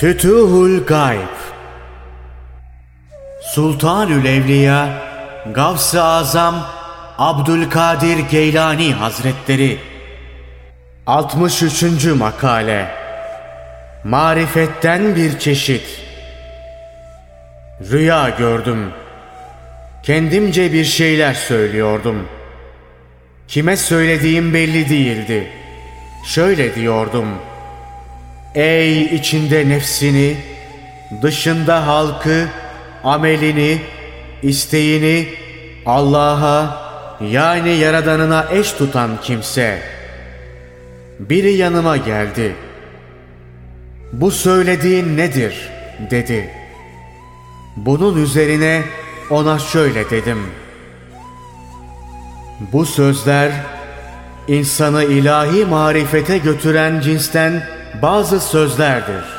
Fütuhul Gayb Sultanül Evliya Gavs-ı Azam Abdülkadir Geylani Hazretleri 63. Makale Marifetten bir çeşit Rüya gördüm. Kendimce bir şeyler söylüyordum. Kime söylediğim belli değildi. Şöyle diyordum. Ey içinde nefsini, dışında halkı, amelini, isteğini Allah'a yani Yaradanına eş tutan kimse. Biri yanıma geldi. Bu söylediğin nedir? dedi. Bunun üzerine ona şöyle dedim. Bu sözler insanı ilahi marifete götüren cinsten bazı sözlerdir.